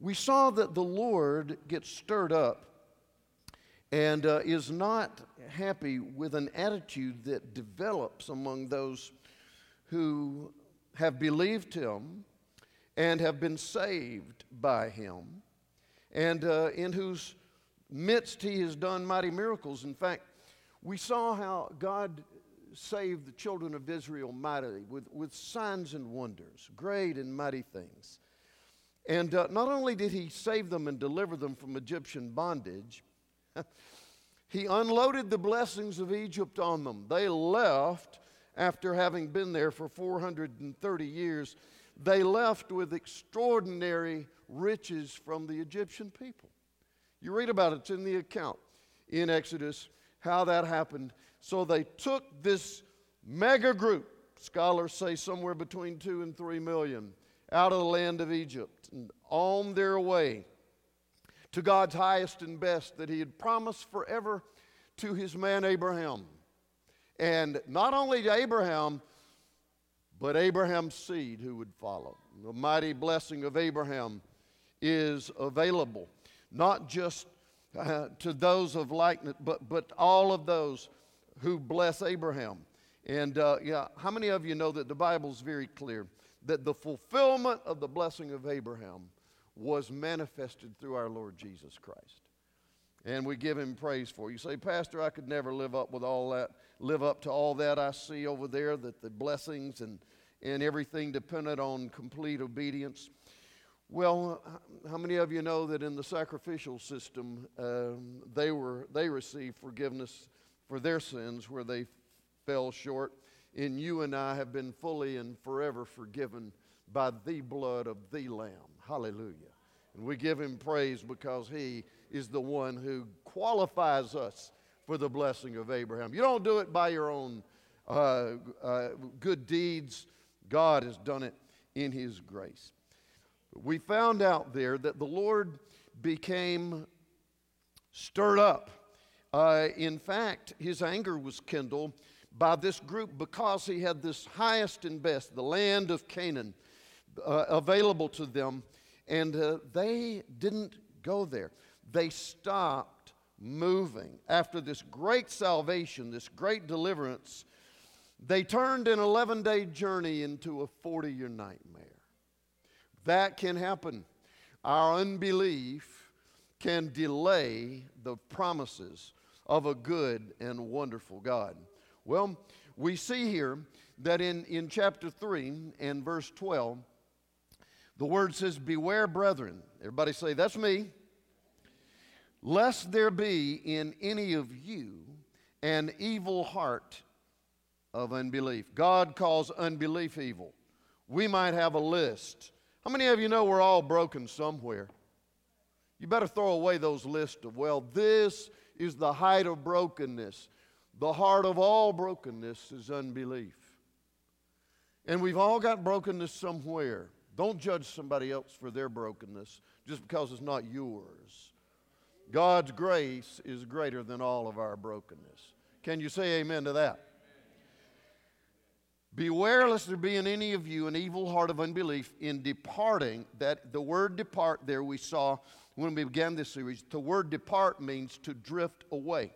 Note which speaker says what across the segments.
Speaker 1: we saw that the Lord gets stirred up and uh, is not happy with an attitude that develops among those who have believed Him and have been saved by Him, and uh, in whose midst He has done mighty miracles. In fact, we saw how God saved the children of Israel mightily with, with signs and wonders, great and mighty things. And uh, not only did he save them and deliver them from Egyptian bondage, he unloaded the blessings of Egypt on them. They left after having been there for 430 years. They left with extraordinary riches from the Egyptian people. You read about it, it's in the account in Exodus how that happened. So they took this mega group, scholars say somewhere between two and three million, out of the land of Egypt and on their way to God's highest and best that He had promised forever to His man Abraham. And not only to Abraham, but Abraham's seed who would follow. The mighty blessing of Abraham is available, not just uh, to those of likeness, but, but all of those who bless Abraham. And uh, yeah, how many of you know that the Bible's very clear that the fulfillment of the blessing of Abraham was manifested through our Lord Jesus Christ? And we give him praise for. You say, Pastor, I could never live up with all that, live up to all that I see over there, that the blessings and, and everything depended on complete obedience. Well, how many of you know that in the sacrificial system, um, they, were, they received forgiveness for their sins where they fell short? And you and I have been fully and forever forgiven by the blood of the Lamb. Hallelujah. And we give him praise because he is the one who qualifies us for the blessing of Abraham. You don't do it by your own uh, uh, good deeds, God has done it in his grace we found out there that the Lord became stirred up. Uh, in fact, his anger was kindled by this group because he had this highest and best, the land of Canaan, uh, available to them, and uh, they didn't go there. They stopped moving. After this great salvation, this great deliverance, they turned an 11 day journey into a 40 year nightmare. That can happen. Our unbelief can delay the promises of a good and wonderful God. Well, we see here that in, in chapter 3 and verse 12, the word says, Beware, brethren. Everybody say, That's me. Lest there be in any of you an evil heart of unbelief. God calls unbelief evil. We might have a list how many of you know we're all broken somewhere? You better throw away those lists of, well, this is the height of brokenness. The heart of all brokenness is unbelief. And we've all got brokenness somewhere. Don't judge somebody else for their brokenness just because it's not yours. God's grace is greater than all of our brokenness. Can you say amen to that? Beware lest there be in any of you an evil heart of unbelief in departing. That the word depart there we saw when we began this series. The word depart means to drift away.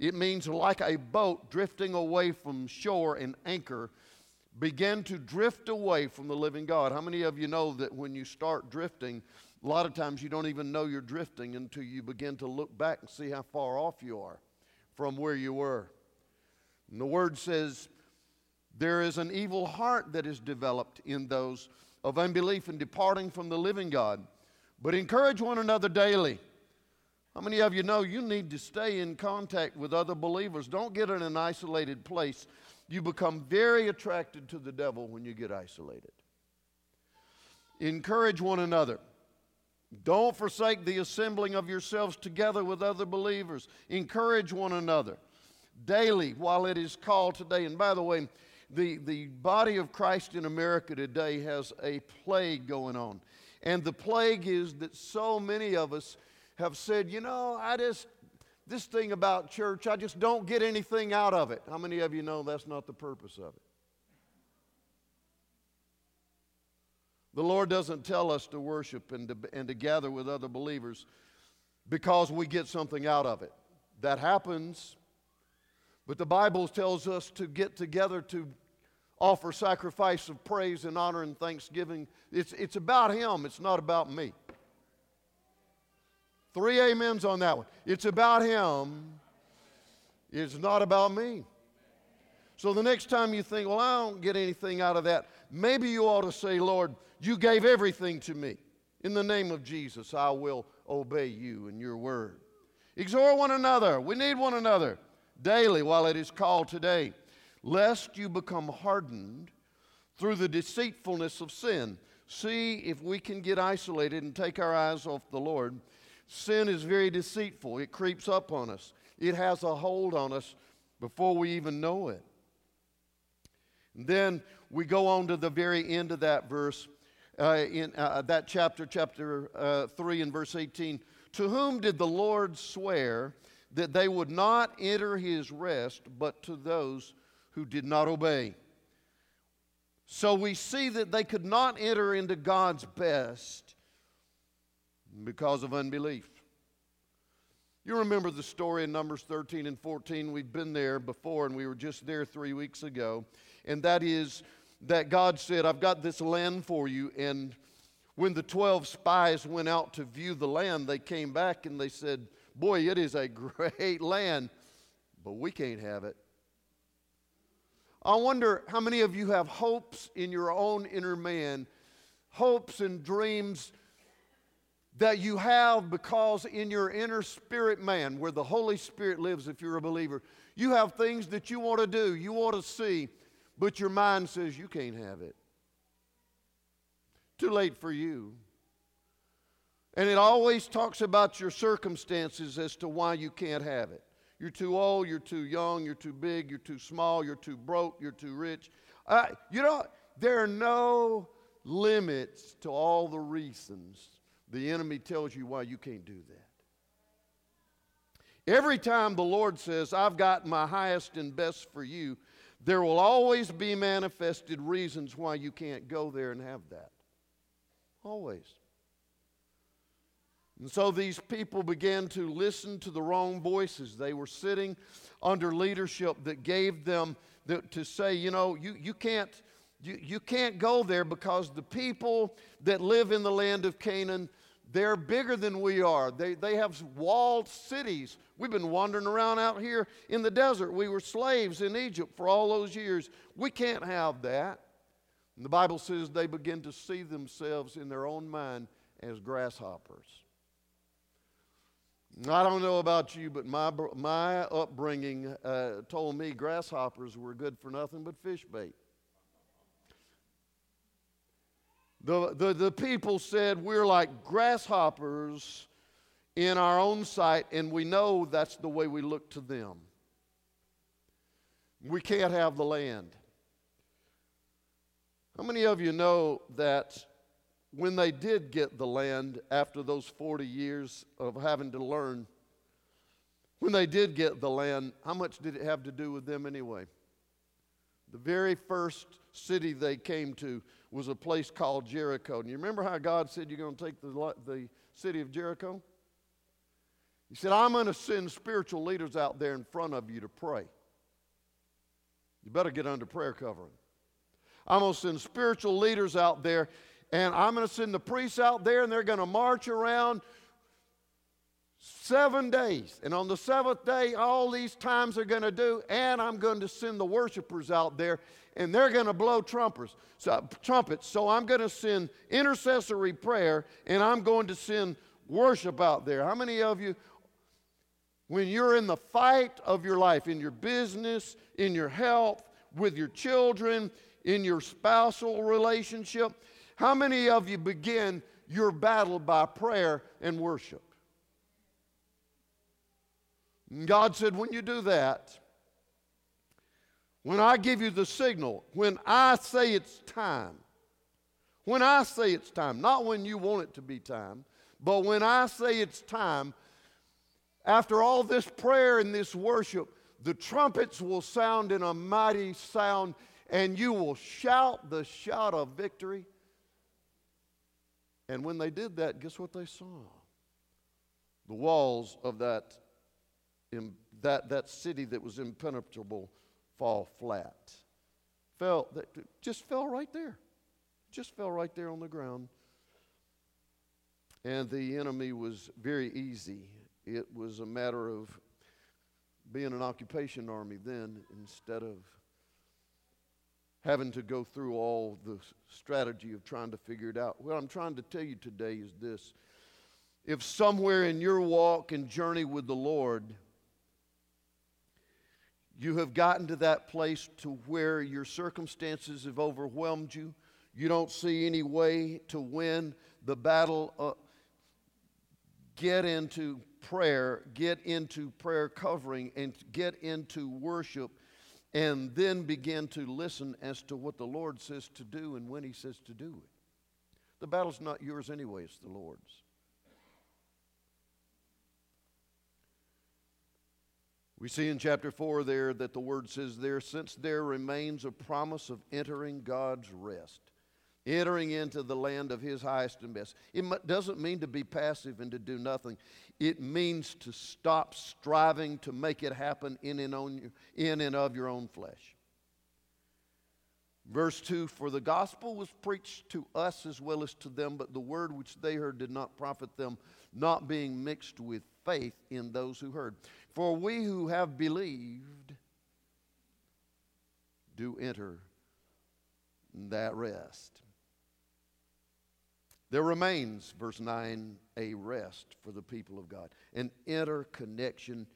Speaker 1: It means like a boat drifting away from shore and anchor, begin to drift away from the living God. How many of you know that when you start drifting, a lot of times you don't even know you're drifting until you begin to look back and see how far off you are from where you were? And the word says, there is an evil heart that is developed in those of unbelief and departing from the living God. But encourage one another daily. How many of you know you need to stay in contact with other believers? Don't get in an isolated place. You become very attracted to the devil when you get isolated. Encourage one another. Don't forsake the assembling of yourselves together with other believers. Encourage one another daily while it is called today. And by the way, the, the body of Christ in America today has a plague going on. And the plague is that so many of us have said, you know, I just, this thing about church, I just don't get anything out of it. How many of you know that's not the purpose of it? The Lord doesn't tell us to worship and to, and to gather with other believers because we get something out of it. That happens, but the Bible tells us to get together to offer sacrifice of praise and honor and thanksgiving. It's, it's about Him, it's not about me. Three amens on that one. It's about Him, it's not about me. So the next time you think, well, I don't get anything out of that, maybe you ought to say, Lord, you gave everything to me. In the name of Jesus, I will obey you and your word. Exhort one another. We need one another daily while it is called today, lest you become hardened through the deceitfulness of sin. See if we can get isolated and take our eyes off the Lord. Sin is very deceitful, it creeps up on us, it has a hold on us before we even know it. And then we go on to the very end of that verse uh, in uh, that chapter, chapter uh, 3 and verse 18. To whom did the Lord swear that they would not enter his rest, but to those who did not obey? So we see that they could not enter into God's best because of unbelief. You remember the story in Numbers 13 and 14. We've been there before, and we were just there three weeks ago. And that is that God said, I've got this land for you. And when the 12 spies went out to view the land, they came back and they said, Boy, it is a great land, but we can't have it. I wonder how many of you have hopes in your own inner man, hopes and dreams that you have because in your inner spirit man, where the Holy Spirit lives, if you're a believer, you have things that you want to do, you want to see but your mind says you can't have it. Too late for you. And it always talks about your circumstances as to why you can't have it. You're too old, you're too young, you're too big, you're too small, you're too broke, you're too rich. Uh, you know, there are no limits to all the reasons the enemy tells you why you can't do that. Every time the Lord says, I've got my highest and best for you, there will always be manifested reasons why you can't go there and have that. Always. And so these people began to listen to the wrong voices. They were sitting under leadership that gave them the, to say, you know, you, you, can't, you, you can't go there because the people that live in the land of Canaan, they're bigger than we are. They, they have walled cities We've been wandering around out here in the desert. We were slaves in Egypt for all those years. We can't have that. And the Bible says they begin to see themselves in their own mind as grasshoppers. I don't know about you, but my, my upbringing uh, told me grasshoppers were good for nothing but fish bait. The, the, the people said we're like grasshoppers in our own sight, and we know that's the way we look to them. We can't have the land. How many of you know that when they did get the land after those 40 years of having to learn, when they did get the land, how much did it have to do with them anyway? The very first city they came to was a place called Jericho. And you remember how God said you're going to take the, the city of Jericho? He said, I'm going to send spiritual leaders out there in front of you to pray. You better get under prayer covering. I'm going to send spiritual leaders out there, and I'm going to send the priests out there, and they're going to march around seven days. And on the seventh day, all these times are going to do, and I'm going to send the worshipers out there, and they're going to blow trumpets. So, trumpets. So I'm going to send intercessory prayer, and I'm going to send worship out there. How many of you when you're in the fight of your life, in your business, in your health, with your children, in your spousal relationship, how many of you begin, your battle by prayer and worship. And God said, when you do that, when I give you the signal, when I say it's time, when I say it's time, not when you want it to be time, but when I say it's time, after all this prayer and this worship, the trumpets will sound in a mighty sound, and you will shout the shout of victory. And when they did that, guess what they saw? The walls of that, that, that city that was impenetrable fall flat. Fell, that, just fell right there. Just fell right there on the ground. And the enemy was very easy. It was a matter of being an occupation army then instead of having to go through all the strategy of trying to figure it out. What I'm trying to tell you today is this. If somewhere in your walk and journey with the Lord, you have gotten to that place to where your circumstances have overwhelmed you. You don't see any way to win the battle. Uh, get into prayer, get into prayer covering, and get into worship, and then begin to listen as to what the Lord says to do and when He says to do it. The battle's not yours anyway, it's the Lord's. We see in chapter 4 there that the word says there, since there remains a promise of entering God's rest, entering into the land of his highest and best. It doesn't mean to be passive and to do nothing. It means to stop striving to make it happen in and, on, in and of your own flesh. Verse 2 For the gospel was preached to us as well as to them, but the word which they heard did not profit them, not being mixed with faith in those who heard. For we who have believed do enter that rest. There remains, verse 9, a rest for the people of God, an interconnection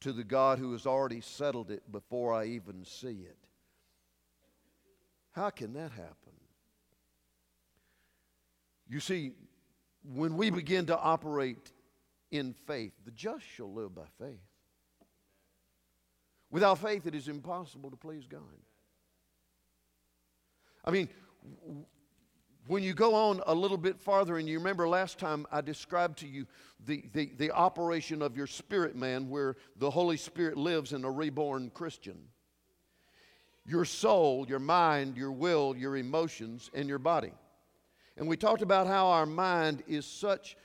Speaker 1: to the God who has already settled it before I even see it. How can that happen? You see, when we begin to operate in faith. The just shall live by faith. Without faith, it is impossible to please God. I mean, when you go on a little bit farther, and you remember last time I described to you the, the, the operation of your spirit man, where the Holy Spirit lives in a reborn Christian. Your soul, your mind, your will, your emotions, and your body. And we talked about how our mind is such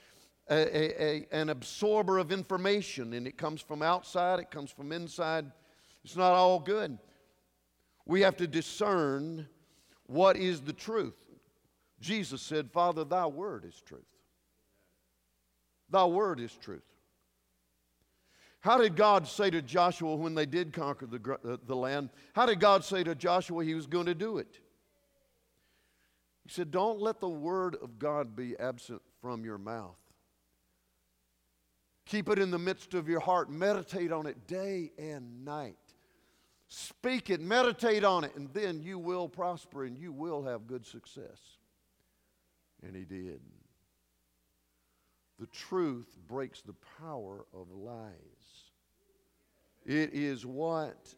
Speaker 1: a, a, an absorber of information, and it comes from outside, it comes from inside. It's not all good. We have to discern what is the truth. Jesus said, Father, thy word is truth. Thy word is truth. How did God say to Joshua when they did conquer the, uh, the land? How did God say to Joshua he was going to do it? He said, Don't let the word of God be absent from your mouth. Keep it in the midst of your heart. Meditate on it day and night. Speak it, meditate on it, and then you will prosper and you will have good success. And he did. The truth breaks the power of lies. It is what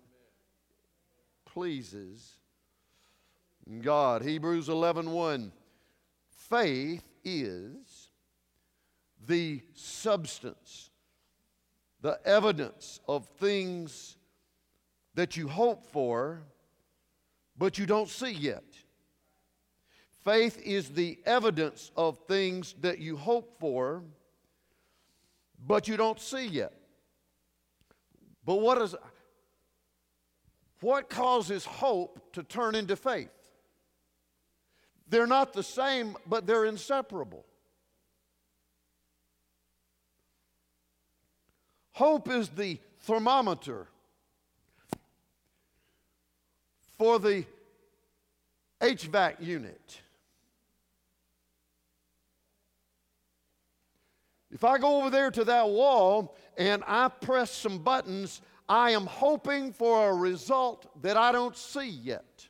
Speaker 1: pleases God. Hebrews 11 1. Faith is the substance, the evidence of things that you hope for, but you don't see yet. Faith is the evidence of things that you hope for, but you don't see yet. But what is what causes hope to turn into faith? They're not the same, but they're inseparable. Hope is the thermometer for the HVAC unit. If I go over there to that wall and I press some buttons, I am hoping for a result that I don't see yet.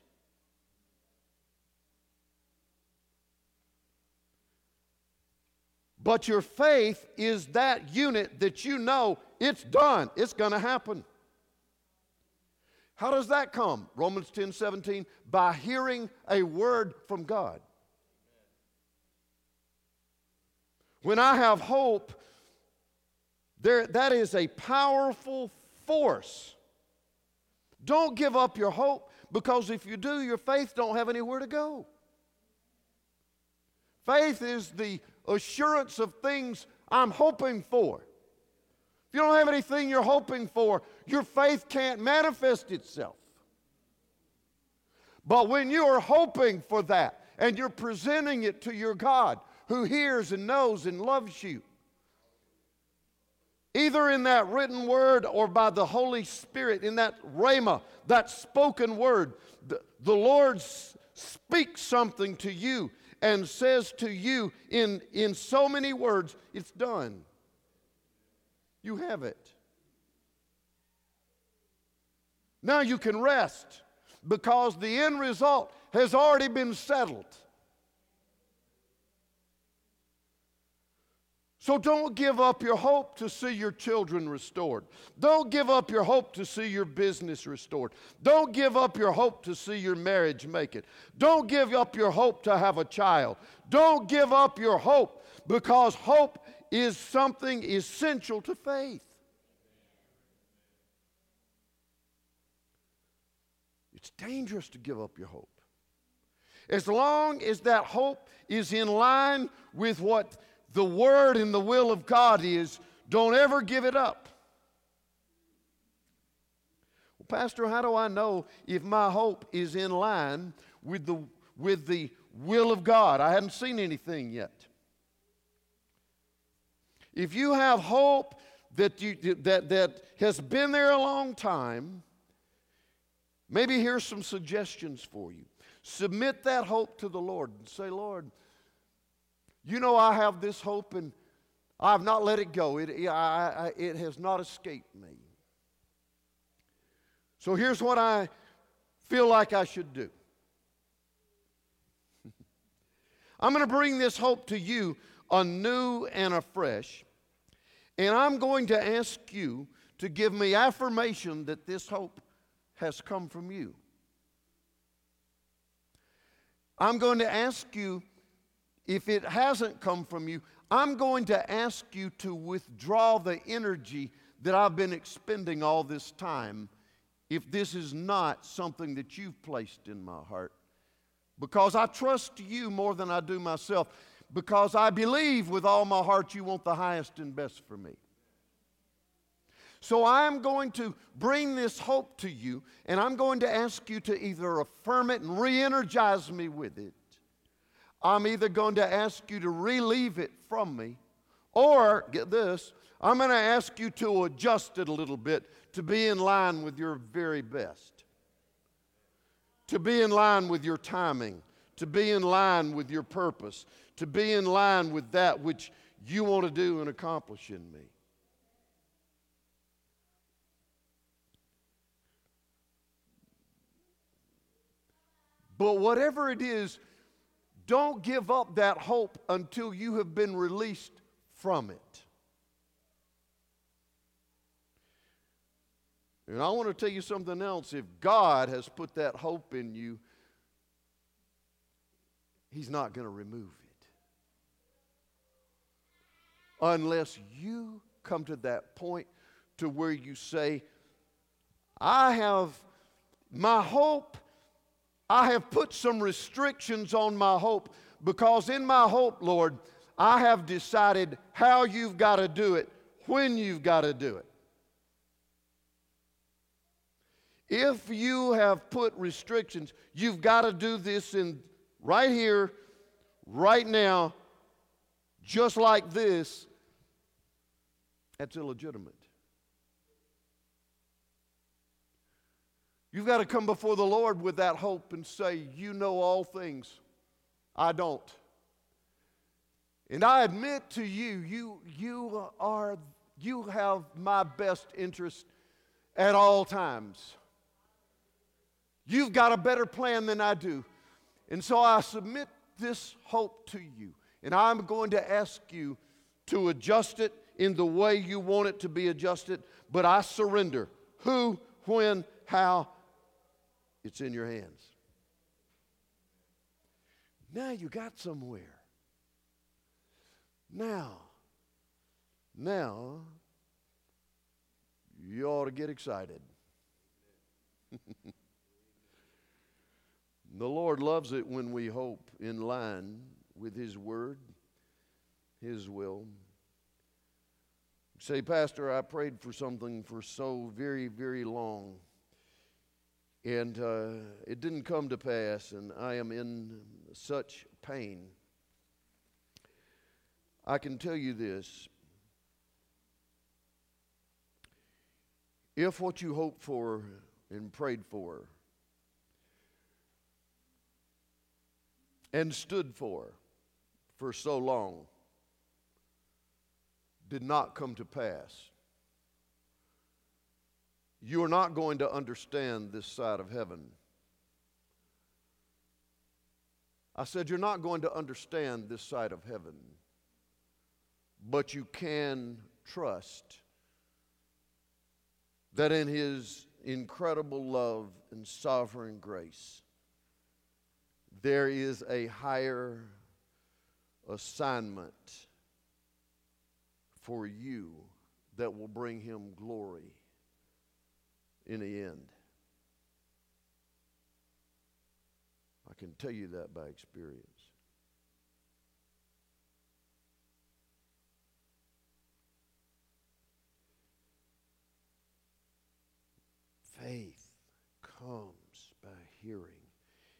Speaker 1: But your faith is that unit that you know it's done, it's going to happen. How does that come? Romans 10 17, by hearing a word from God. When I have hope, there, that is a powerful force. Don't give up your hope because if you do, your faith don't have anywhere to go. Faith is the assurance of things I'm hoping for. If you don't have anything you're hoping for, your faith can't manifest itself. But when you are hoping for that and you're presenting it to your God who hears and knows and loves you, either in that written word or by the Holy Spirit, in that rhema, that spoken word, the, the Lord speaks something to you and says to you in, in so many words, it's done. You have it. Now you can rest because the end result has already been settled. So don't give up your hope to see your children restored. Don't give up your hope to see your business restored. Don't give up your hope to see your marriage make it. Don't give up your hope to have a child. Don't give up your hope because hope is something essential to faith. It's dangerous to give up your hope. As long as that hope is in line with what the Word and the will of God is, don't ever give it up. Well, Pastor, how do I know if my hope is in line with the, with the will of God? I haven't seen anything yet. If you have hope that, you, that, that has been there a long time, maybe here's some suggestions for you. Submit that hope to the Lord and say, Lord, you know, I have this hope and I've not let it go. It, I, I, it has not escaped me. So here's what I feel like I should do I'm going to bring this hope to you anew and afresh. And I'm going to ask you to give me affirmation that this hope has come from you. I'm going to ask you if it hasn't come from you, I'm going to ask you to withdraw the energy that I've been expending all this time if this is not something that you've placed in my heart. Because I trust you more than I do myself. Because I believe with all my heart you want the highest and best for me. So I'm going to bring this hope to you, and I'm going to ask you to either affirm it and re energize me with it, I'm either going to ask you to relieve it from me, or, get this, I'm going to ask you to adjust it a little bit to be in line with your very best, to be in line with your timing, to be in line with your purpose, to be in line with that which you want to do and accomplish in me. But whatever it is don't give up that hope until you have been released from it. And I want to tell you something else. If God has put that hope in you, He's not going to remove it. Unless you come to that point to where you say, I have my hope I have put some restrictions on my hope because in my hope, Lord, I have decided how you've got to do it, when you've got to do it. If you have put restrictions, you've got to do this in right here, right now, just like this, that's illegitimate. You've got to come before the Lord with that hope and say, You know all things. I don't. And I admit to you, you, you are, you have my best interest at all times. You've got a better plan than I do. And so I submit this hope to you. And I'm going to ask you to adjust it in the way you want it to be adjusted, but I surrender. Who, when, how, it's in your hands. Now you got somewhere. Now, now, you ought to get excited. the Lord loves it when we hope in line with His Word, His will. Say, Pastor, I prayed for something for so very, very long, and uh, it didn't come to pass, and I am in such pain. I can tell you this if what you hoped for and prayed for and stood for for so long did not come to pass, you are not going to understand this side of heaven. I said, You're not going to understand this side of heaven, but you can trust that in His incredible love and sovereign grace, there is a higher assignment for you that will bring him glory in the end. I can tell you that by experience. Faith comes by hearing,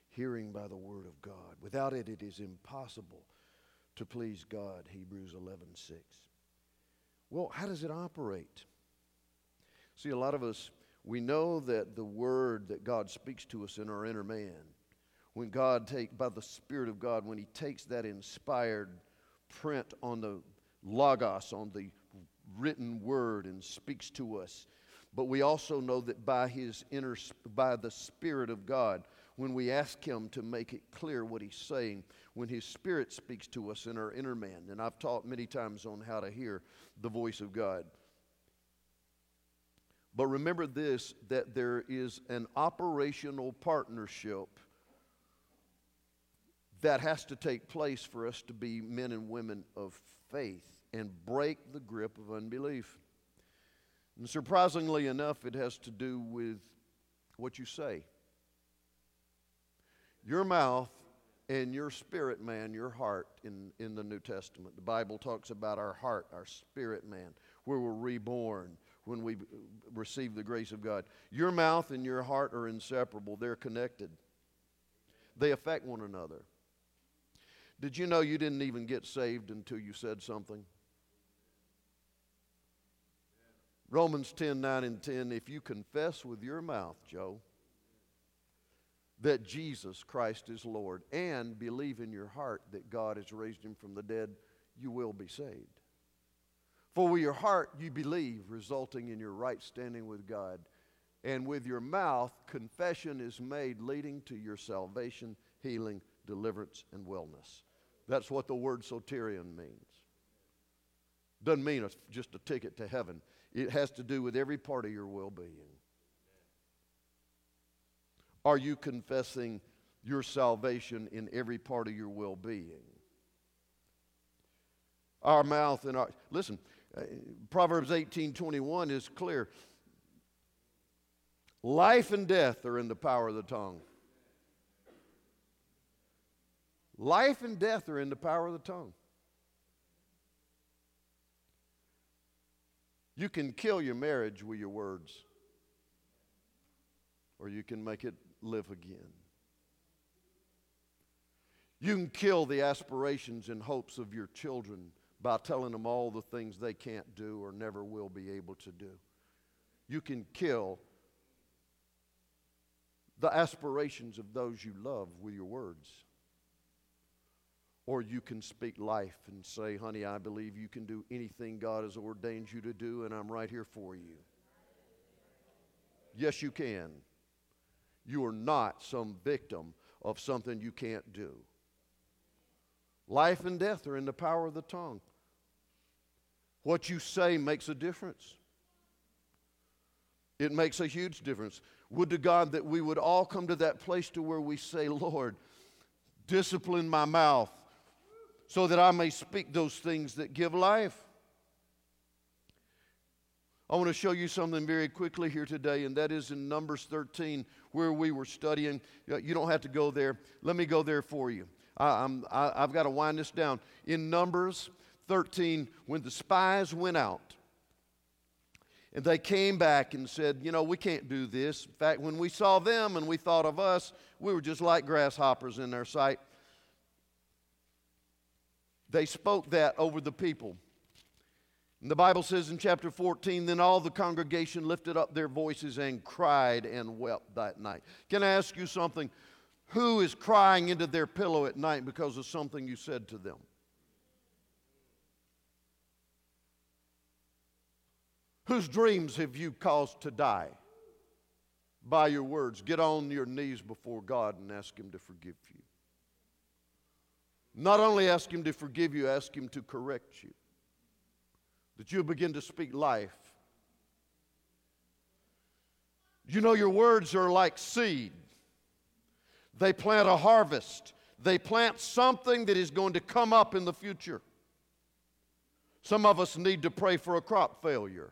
Speaker 1: hearing by the Word of God. Without it, it is impossible to please God, Hebrews 11 6. Well, how does it operate? See, a lot of us, we know that the word that God speaks to us in our inner man, when God take by the Spirit of God, when He takes that inspired print on the logos, on the written word, and speaks to us. But we also know that by His inner, by the Spirit of God, when we ask Him to make it clear what He's saying, when His Spirit speaks to us in our inner man. And I've taught many times on how to hear the voice of God. But remember this that there is an operational partnership that has to take place for us to be men and women of faith and break the grip of unbelief. And surprisingly enough, it has to do with what you say. Your mouth and your spirit man, your heart in, in the New Testament. The Bible talks about our heart, our spirit man, where we're reborn when we receive the grace of God. Your mouth and your heart are inseparable, they're connected, they affect one another. Did you know you didn't even get saved until you said something? Romans 10 9 and 10. If you confess with your mouth, Joe, that Jesus Christ is Lord and believe in your heart that God has raised him from the dead, you will be saved. For with your heart you believe, resulting in your right standing with God, and with your mouth confession is made, leading to your salvation, healing, deliverance, and wellness. That's what the word soterion means. Doesn't mean it's just a ticket to heaven, it has to do with every part of your well being. Are you confessing your salvation in every part of your well being? Our mouth and our. Listen, Proverbs 18 21 is clear. Life and death are in the power of the tongue. Life and death are in the power of the tongue. You can kill your marriage with your words, or you can make it live again. You can kill the aspirations and hopes of your children by telling them all the things they can't do or never will be able to do. You can kill the aspirations of those you love with your words. Or you can speak life and say, honey, I believe you can do anything God has ordained you to do, and I'm right here for you. Yes, you can. You are not some victim of something you can't do. Life and death are in the power of the tongue. What you say makes a difference. It makes a huge difference. Would to God that we would all come to that place to where we say, Lord, discipline my mouth so that I may speak those things that give life. I want to show you something very quickly here today, and that is in Numbers 13, where we were studying. Uh, you don't have to go there. Let me go there for you. I, am I've got to wind this down. In Numbers 13, when the spies went out, and they came back and said, You know, we can't do this. In fact, when we saw them and we thought of us, we were just like grasshoppers in their sight. They spoke that over the people. And the Bible says in chapter 14, then all the congregation lifted up their voices and cried and wept that night. Can I ask you something? Who is crying into their pillow at night because of something you said to them? Whose dreams have you caused to die by your words? Get on your knees before God and ask Him to forgive you. Not only ask Him to forgive you, ask Him to correct you that you'll begin to speak life. You know, your words are like seed. They plant a harvest, they plant something that is going to come up in the future. Some of us need to pray for a crop failure.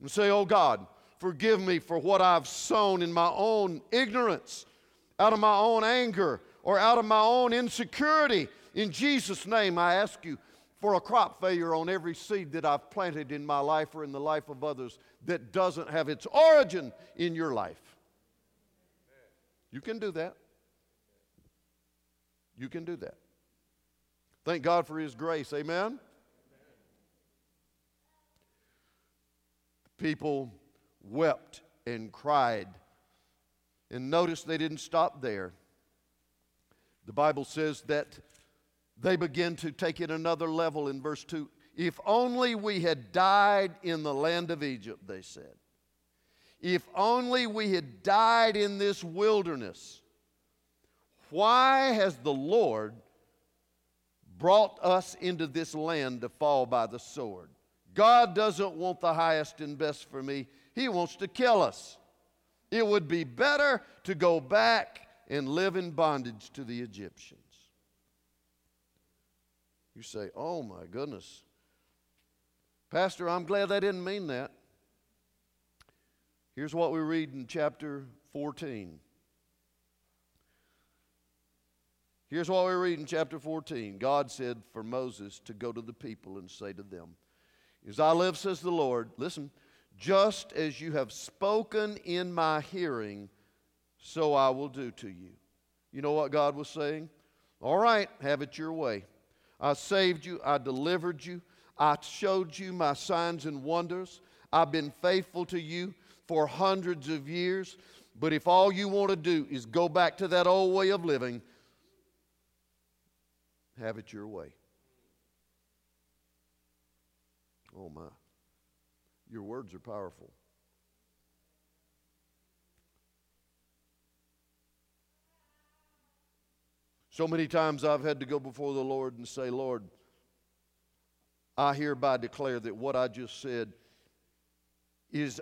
Speaker 1: And say, Oh God, forgive me for what I've sown in my own ignorance, out of my own anger, or out of my own insecurity. In Jesus' name, I ask you for a crop failure on every seed that I've planted in my life or in the life of others that doesn't have its origin in your life. You can do that. You can do that. Thank God for His grace. Amen? People wept and cried. And notice they didn't stop there. The Bible says that they begin to take it another level in verse 2. If only we had died in the land of Egypt, they said. If only we had died in this wilderness. Why has the Lord brought us into this land to fall by the sword? God doesn't want the highest and best for me, He wants to kill us. It would be better to go back and live in bondage to the Egyptians. You say, oh my goodness. Pastor, I'm glad they didn't mean that. Here's what we read in chapter 14. Here's what we read in chapter 14. God said for Moses to go to the people and say to them, As I live, says the Lord, listen, just as you have spoken in my hearing, so I will do to you. You know what God was saying? All right, have it your way. I saved you, I delivered you, I showed you my signs and wonders. I've been faithful to you for hundreds of years. But if all you want to do is go back to that old way of living, have it your way. Oh my. Your words are powerful. So many times I've had to go before the Lord and say, Lord, I hereby declare that what I just said is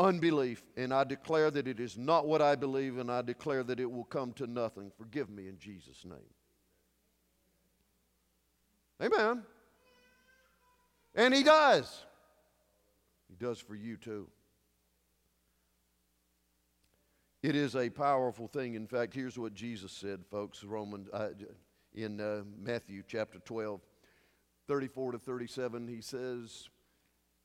Speaker 1: unbelief, and I declare that it is not what I believe, and I declare that it will come to nothing. Forgive me in Jesus' name. Amen. And He does. He does for you too. It is a powerful thing. In fact, here's what Jesus said, folks, Roman, uh, in uh, Matthew chapter 12, 34 to 37. He says,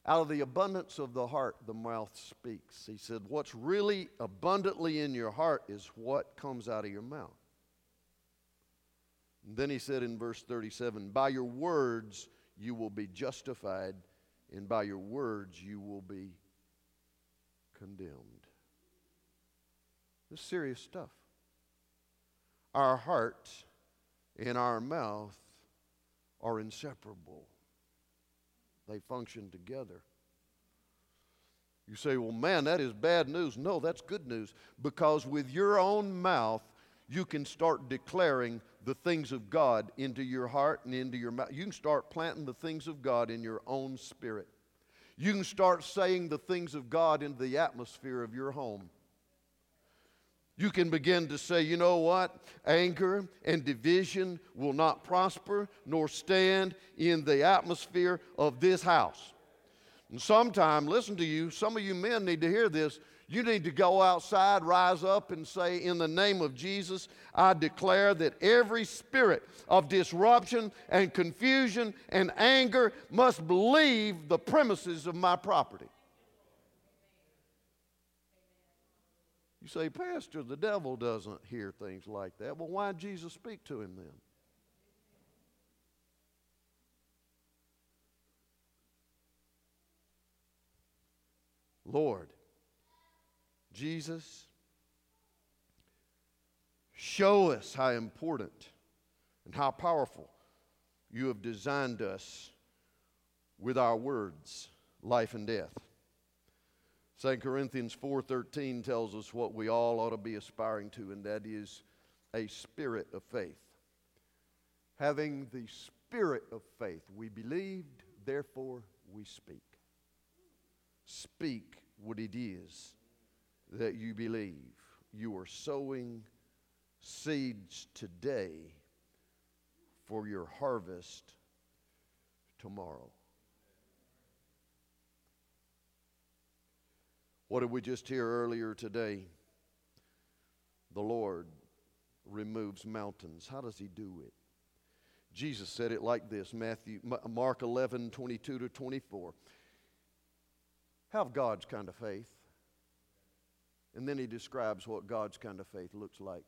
Speaker 1: Out of the abundance of the heart, the mouth speaks. He said, What's really abundantly in your heart is what comes out of your mouth. And then he said in verse 37, By your words you will be justified, and by your words you will be condemned. This is serious stuff. Our heart and our mouth are inseparable, they function together. You say, well, man, that is bad news. No, that's good news because with your own mouth, you can start declaring the things of God into your heart and into your mouth. You can start planting the things of God in your own spirit. You can start saying the things of God into the atmosphere of your home. You can begin to say, you know what? Anger and division will not prosper nor stand in the atmosphere of this house. And sometime, listen to you, some of you men need to hear this. You need to go outside, rise up, and say, In the name of Jesus, I declare that every spirit of disruption and confusion and anger must leave the premises of my property. You say, Pastor, the devil doesn't hear things like that. Well, why did Jesus speak to him then? Lord, Jesus, show us how important and how powerful you have designed us with our words, life and death. 2 Corinthians 4:13 tells us what we all ought to be aspiring to and that is a spirit of faith. Having the spirit of faith, we believed, therefore we speak. Speak what it is that you believe. You are sowing seeds today for your harvest tomorrow. What did we just hear earlier today? The Lord removes mountains. How does he do it? Jesus said it like this Matthew, Mark 11, 22 to 24. Have God's kind of faith. And then he describes what God's kind of faith looks like.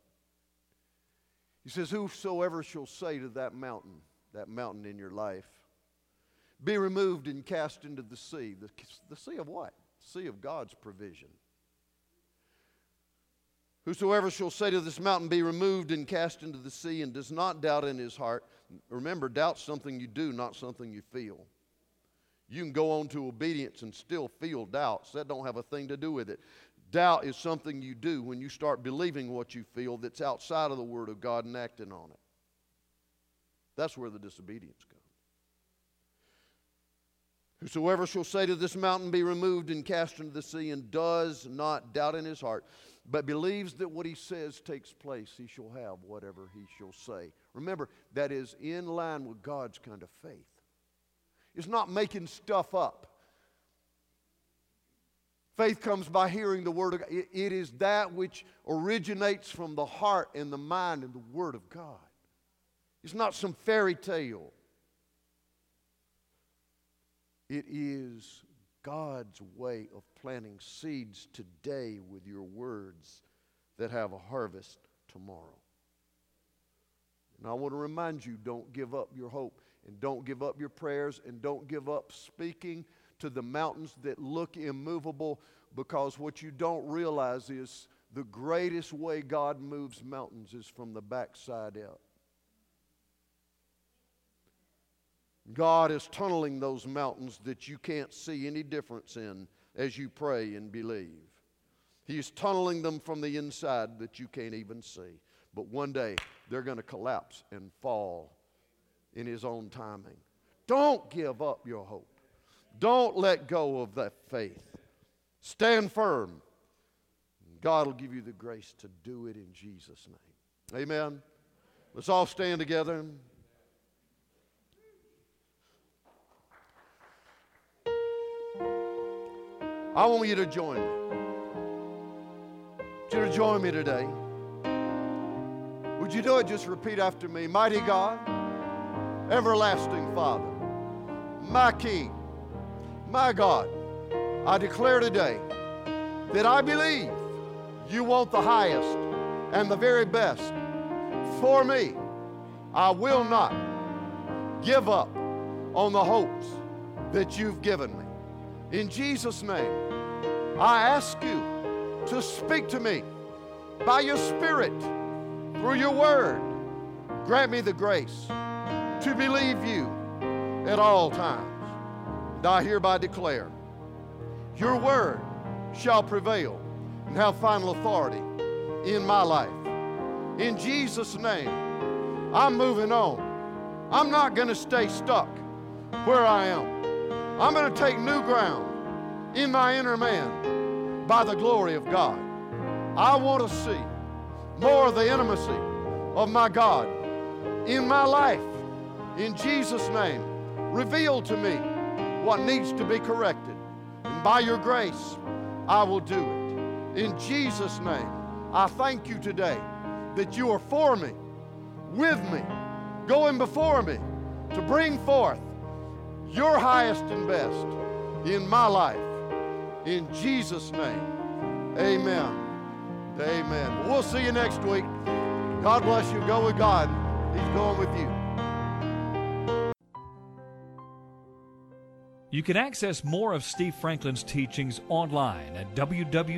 Speaker 1: He says, Whosoever shall say to that mountain, that mountain in your life, be removed and cast into the sea. The, the sea of what? Sea of God's provision. Whosoever shall say to this mountain, Be removed and cast into the sea, and does not doubt in his heart. Remember, doubt's something you do, not something you feel. You can go on to obedience and still feel doubts. That don't have a thing to do with it. Doubt is something you do when you start believing what you feel that's outside of the Word of God and acting on it. That's where the disobedience comes. Whosoever shall say to this mountain, Be removed and cast into the sea, and does not doubt in his heart, but believes that what he says takes place, he shall have whatever he shall say. Remember, that is in line with God's kind of faith. It's not making stuff up. Faith comes by hearing the Word of God. It is that which originates from the heart and the mind and the Word of God. It's not some fairy tale. It is God's way of planting seeds today with your words that have a harvest tomorrow. And I want to remind you don't give up your hope and don't give up your prayers and don't give up speaking to the mountains that look immovable because what you don't realize is the greatest way God moves mountains is from the backside out. God is tunneling those mountains that you can't see any difference in as you pray and believe. He's tunneling them from the inside that you can't even see. But one day they're going to collapse and fall in His own timing. Don't give up your hope. Don't let go of that faith. Stand firm. God will give you the grace to do it in Jesus' name. Amen. Let's all stand together. I want you to join me. Want you to join me today. Would you do it? Just repeat after me. Mighty God, everlasting Father, my King, my God, I declare today that I believe you want the highest and the very best for me. I will not give up on the hopes that you've given me. In Jesus' name, I ask you to speak to me by your Spirit through your word. Grant me the grace to believe you at all times. And I hereby declare your word shall prevail and have final authority in my life. In Jesus' name, I'm moving on. I'm not going to stay stuck where I am. I'm going to take new ground in my inner man by the glory of God. I want to see more of the intimacy of my God in my life. In Jesus' name, reveal to me what needs to be corrected. And by your grace, I will do it. In Jesus' name, I thank you today that you are for me, with me, going before me to bring forth your highest and best in my life. In Jesus' name, amen. Amen. We'll see you next week. God bless you. Go with God. He's going with you.
Speaker 2: You can access more of Steve Franklin's teachings online at www.sfmin.com.